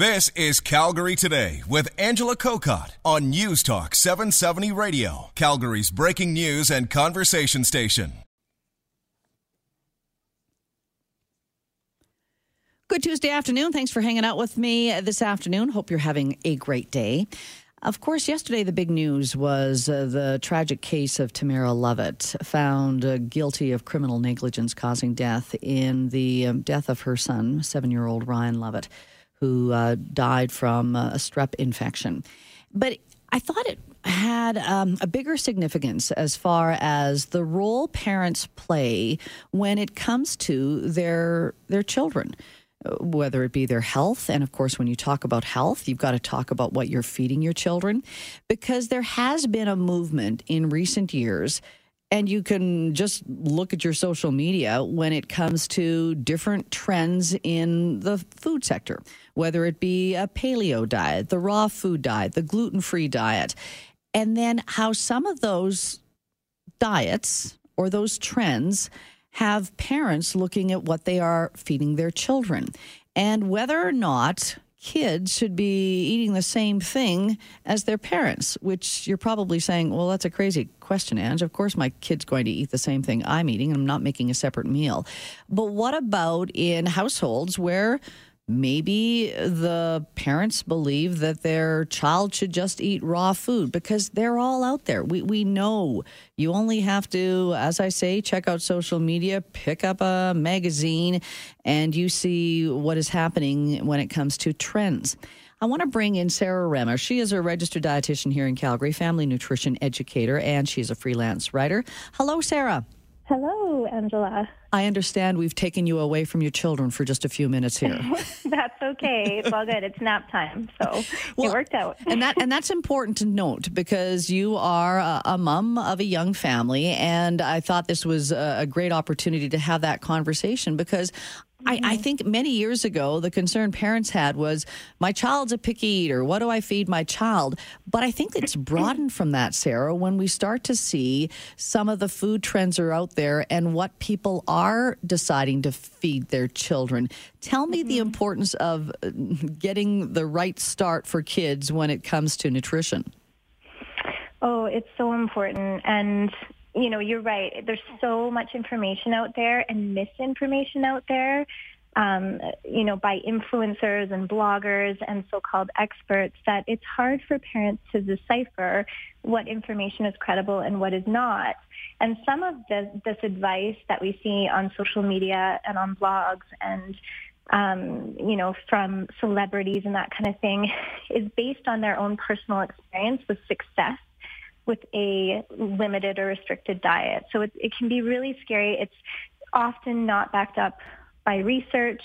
This is Calgary Today with Angela Kokott on News Talk 770 Radio, Calgary's breaking news and conversation station. Good Tuesday afternoon. Thanks for hanging out with me this afternoon. Hope you're having a great day. Of course, yesterday the big news was uh, the tragic case of Tamara Lovett, found uh, guilty of criminal negligence causing death in the um, death of her son, seven year old Ryan Lovett who uh, died from uh, a strep infection. But I thought it had um, a bigger significance as far as the role parents play when it comes to their their children whether it be their health. And of course, when you talk about health, you've got to talk about what you're feeding your children because there has been a movement in recent years and you can just look at your social media when it comes to different trends in the food sector, whether it be a paleo diet, the raw food diet, the gluten free diet, and then how some of those diets or those trends have parents looking at what they are feeding their children. And whether or not kids should be eating the same thing as their parents, which you're probably saying, well, that's a crazy question, Ange. Of course, my kid's going to eat the same thing I'm eating, and I'm not making a separate meal. But what about in households where maybe the parents believe that their child should just eat raw food because they're all out there. We, we know you only have to, as I say, check out social media, pick up a magazine, and you see what is happening when it comes to trends. I want to bring in Sarah Remmer. She is a registered dietitian here in Calgary, family nutrition educator, and she's a freelance writer. Hello, Sarah. Hello, Angela. I understand we've taken you away from your children for just a few minutes here. that's okay. It's all good. It's nap time, so well, it worked out. and that and that's important to note because you are a, a mom of a young family, and I thought this was a, a great opportunity to have that conversation because I, I, mm-hmm. think many years ago, the concern parents had was my child's a picky eater. What do I feed my child? But I think it's broadened from that, Sarah, when we start to see some of the food trends are out there and what people are deciding to feed their children. Tell me mm-hmm. the importance of uh, getting the right start for kids when it comes to nutrition. Oh, it's so important. And you know, you're right. There's so much information out there and misinformation out there, um, you know, by influencers and bloggers and so-called experts that it's hard for parents to decipher what information is credible and what is not. And some of this, this advice that we see on social media and on blogs and um, you know, from celebrities and that kind of thing is based on their own personal experience with success with a limited or restricted diet. So it, it can be really scary. It's often not backed up by research.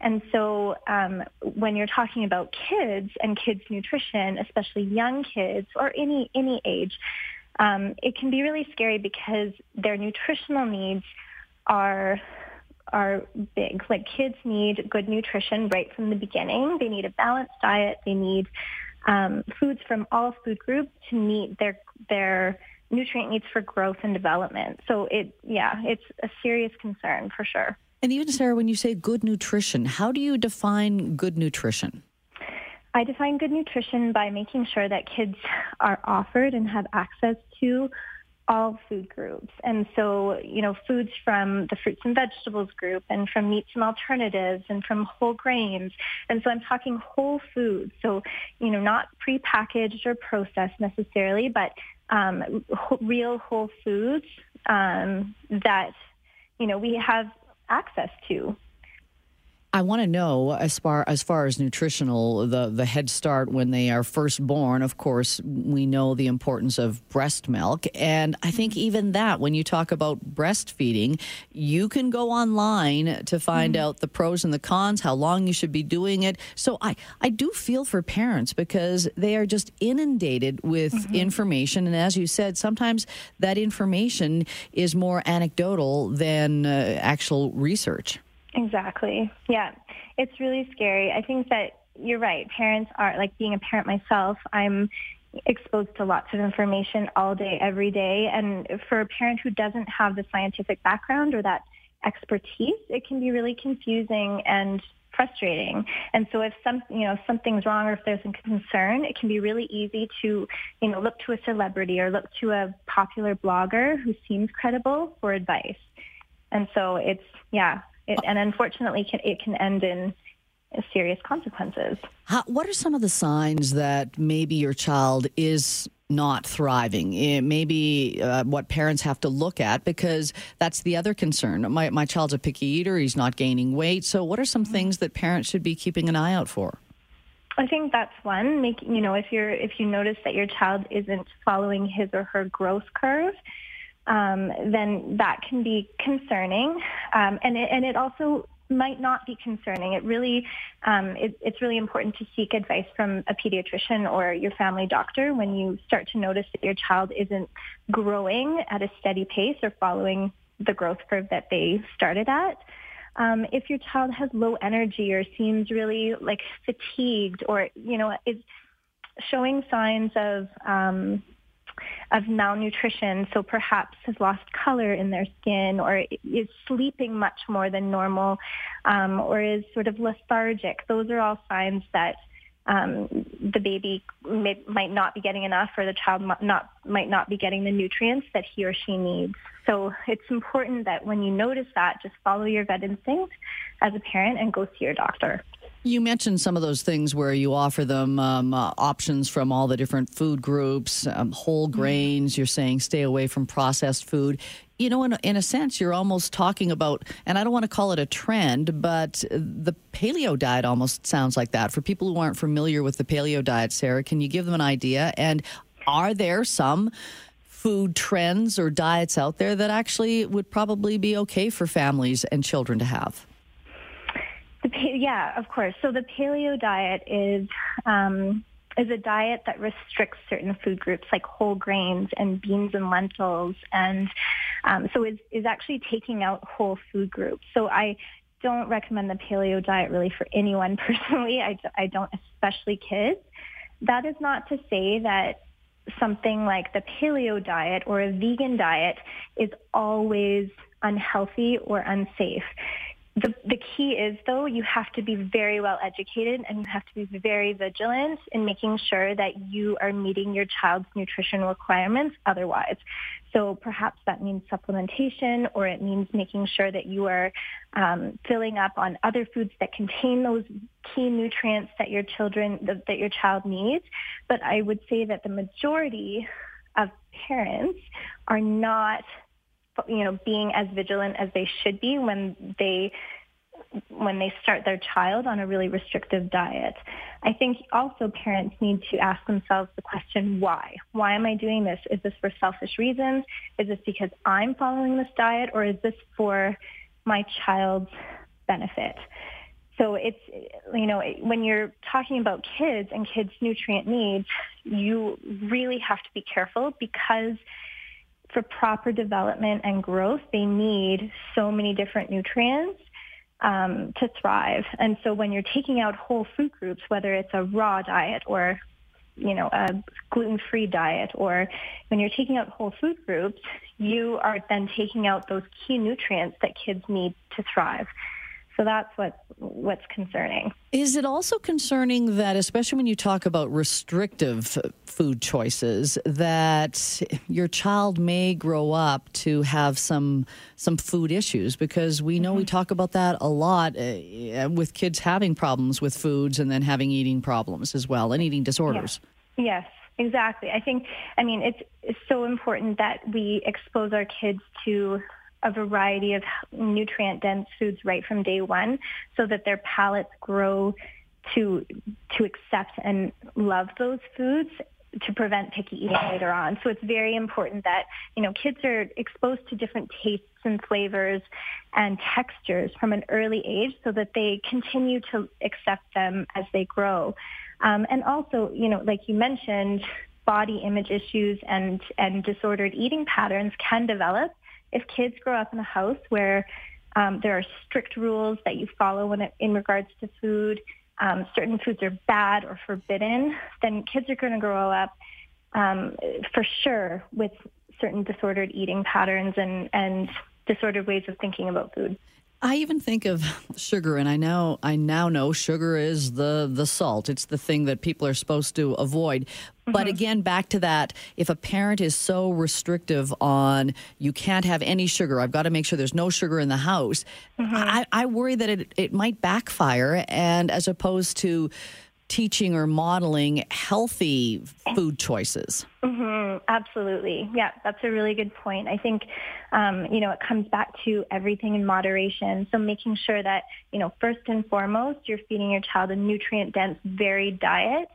And so um, when you're talking about kids and kids' nutrition, especially young kids or any, any age, um, it can be really scary because their nutritional needs are are big. Like kids need good nutrition right from the beginning. They need a balanced diet. They need um, foods from all food groups to meet their their nutrient needs for growth and development. So it, yeah, it's a serious concern for sure. And even Sarah, when you say good nutrition, how do you define good nutrition? I define good nutrition by making sure that kids are offered and have access to all food groups. And so, you know, foods from the fruits and vegetables group and from meats and alternatives and from whole grains. And so I'm talking whole foods. So, you know, not prepackaged or processed necessarily, but um, real whole foods um, that, you know, we have access to. I want to know as far as far as nutritional the the head start when they are first born. Of course, we know the importance of breast milk, and I think even that when you talk about breastfeeding, you can go online to find mm-hmm. out the pros and the cons, how long you should be doing it. So I I do feel for parents because they are just inundated with mm-hmm. information, and as you said, sometimes that information is more anecdotal than uh, actual research. Exactly. Yeah. It's really scary. I think that you're right. Parents are, like being a parent myself, I'm exposed to lots of information all day, every day. And for a parent who doesn't have the scientific background or that expertise, it can be really confusing and frustrating. And so if some, you know, something's wrong or if there's a concern, it can be really easy to, you know, look to a celebrity or look to a popular blogger who seems credible for advice. And so it's, yeah, it, and unfortunately can, it can end in serious consequences. How, what are some of the signs that maybe your child is not thriving. It may be uh, what parents have to look at because that's the other concern. My, my child's a picky eater, he's not gaining weight. So, what are some things that parents should be keeping an eye out for? I think that's one. Make you know if you're if you notice that your child isn't following his or her growth curve, um, then that can be concerning, um, and it, and it also might not be concerning. It really, um, it, it's really important to seek advice from a pediatrician or your family doctor when you start to notice that your child isn't growing at a steady pace or following the growth curve that they started at. Um, if your child has low energy or seems really like fatigued or, you know, is showing signs of um, of malnutrition, so perhaps has lost color in their skin or is sleeping much more than normal um, or is sort of lethargic. Those are all signs that um, the baby may, might not be getting enough or the child not, might not be getting the nutrients that he or she needs. So it's important that when you notice that, just follow your vet instinct as a parent and go see your doctor. You mentioned some of those things where you offer them um, uh, options from all the different food groups, um, whole mm-hmm. grains. You're saying stay away from processed food. You know, in, in a sense, you're almost talking about, and I don't want to call it a trend, but the paleo diet almost sounds like that. For people who aren't familiar with the paleo diet, Sarah, can you give them an idea? And are there some food trends or diets out there that actually would probably be okay for families and children to have? The, yeah, of course. So the paleo diet is um, is a diet that restricts certain food groups like whole grains and beans and lentils, and um, so is is actually taking out whole food groups. So I don't recommend the paleo diet really for anyone personally. I, I don't, especially kids. That is not to say that something like the paleo diet or a vegan diet is always unhealthy or unsafe. The, the key is, though, you have to be very well educated and you have to be very vigilant in making sure that you are meeting your child's nutrition requirements otherwise. So perhaps that means supplementation or it means making sure that you are um, filling up on other foods that contain those key nutrients that your children, that, that your child needs. But I would say that the majority of parents are not you know, being as vigilant as they should be when they when they start their child on a really restrictive diet. I think also parents need to ask themselves the question, why? Why am I doing this? Is this for selfish reasons? Is this because I'm following this diet or is this for my child's benefit? So it's, you know, when you're talking about kids and kids' nutrient needs, you really have to be careful because for proper development and growth, they need so many different nutrients um, to thrive. And so when you're taking out whole food groups, whether it's a raw diet or you know, a gluten-free diet, or when you're taking out whole food groups, you are then taking out those key nutrients that kids need to thrive. So that's what what's concerning. Is it also concerning that, especially when you talk about restrictive food choices, that your child may grow up to have some some food issues? Because we know mm-hmm. we talk about that a lot uh, with kids having problems with foods and then having eating problems as well and eating disorders. Yeah. Yes. Exactly. I think, I mean, it's, it's so important that we expose our kids to a variety of nutrient dense foods right from day one so that their palates grow to to accept and love those foods to prevent picky eating later on. So it's very important that, you know, kids are exposed to different tastes and flavors and textures from an early age so that they continue to accept them as they grow. Um, and also, you know, like you mentioned, body image issues and, and disordered eating patterns can develop if kids grow up in a house where um, there are strict rules that you follow when it, in regards to food, um, certain foods are bad or forbidden, then kids are going to grow up um, for sure with certain disordered eating patterns and, and disordered ways of thinking about food. I even think of sugar, and I know I now know sugar is the the salt. It's the thing that people are supposed to avoid. Mm-hmm. But again, back to that, if a parent is so restrictive on you can't have any sugar, I've got to make sure there's no sugar in the house. Mm-hmm. I, I worry that it it might backfire, and as opposed to teaching or modeling healthy food choices. Mm-hmm, absolutely. Yeah, that's a really good point. I think, um, you know, it comes back to everything in moderation. So making sure that, you know, first and foremost, you're feeding your child a nutrient-dense, varied diet,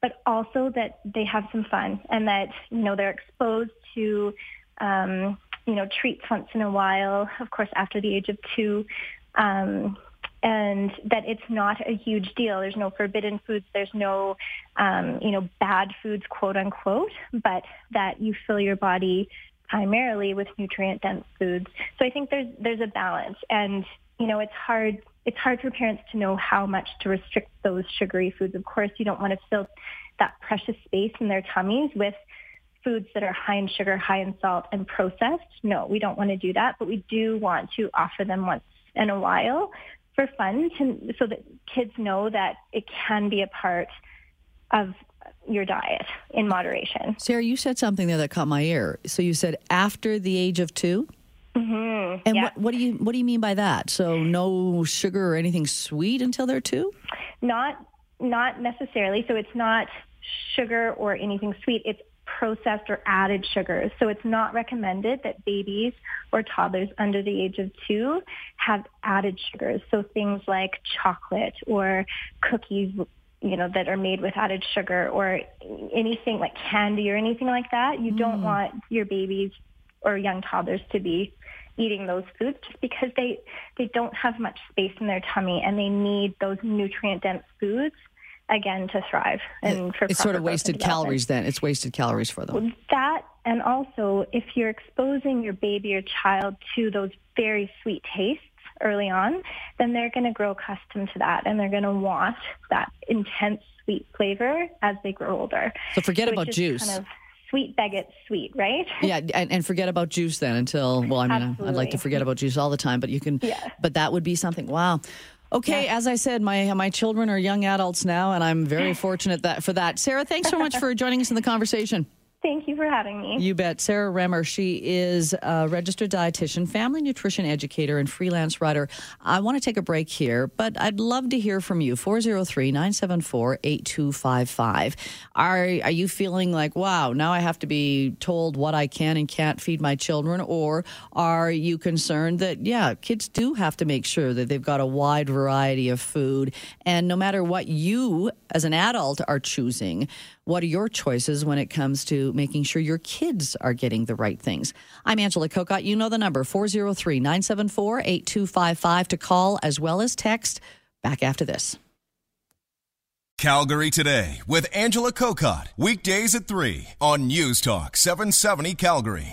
but also that they have some fun and that, you know, they're exposed to, um, you know, treats once in a while, of course, after the age of two. Um, and that it's not a huge deal. There's no forbidden foods. There's no, um, you know, bad foods, quote unquote, but that you fill your body primarily with nutrient dense foods. So I think there's there's a balance, and you know, it's hard. It's hard for parents to know how much to restrict those sugary foods. Of course, you don't want to fill that precious space in their tummies with foods that are high in sugar, high in salt, and processed. No, we don't want to do that, but we do want to offer them once in a while for fun to, so that kids know that it can be a part of your diet in moderation. Sarah, you said something there that caught my ear. So you said after the age of 2 mm-hmm. And yeah. what, what do you what do you mean by that? So no sugar or anything sweet until they're two? Not not necessarily. So it's not sugar or anything sweet. It's processed or added sugars. So it's not recommended that babies or toddlers under the age of two have added sugars. So things like chocolate or cookies, you know, that are made with added sugar or anything like candy or anything like that. You mm. don't want your babies or young toddlers to be eating those foods just because they they don't have much space in their tummy and they need those nutrient dense foods again to thrive and for it's sort of wasted calories then it's wasted calories for them well, that and also if you're exposing your baby or child to those very sweet tastes early on then they're going to grow accustomed to that and they're going to want that intense sweet flavor as they grow older so forget about juice kind of sweet begets sweet, right? Yeah, and, and, forget about juice then until well, I mean, Absolutely. I'd like to forget about juice all the time, but you can. Yeah. But that would be something. Wow. Okay, yeah. as I said, my my children are young adults now, and I'm very fortunate that for that. Sarah, thanks so much for joining us in the conversation. Thank you for having me. You bet. Sarah Remmer, she is a registered dietitian, family nutrition educator, and freelance writer. I want to take a break here, but I'd love to hear from you. 403 974 8255. Are Are you feeling like, wow, now I have to be told what I can and can't feed my children? Or are you concerned that, yeah, kids do have to make sure that they've got a wide variety of food? And no matter what you as an adult are choosing, what are your choices when it comes to making sure your kids are getting the right things? I'm Angela Kokott. You know the number 403 974 8255 to call as well as text. Back after this. Calgary Today with Angela Kokott. Weekdays at 3 on News Talk 770 Calgary.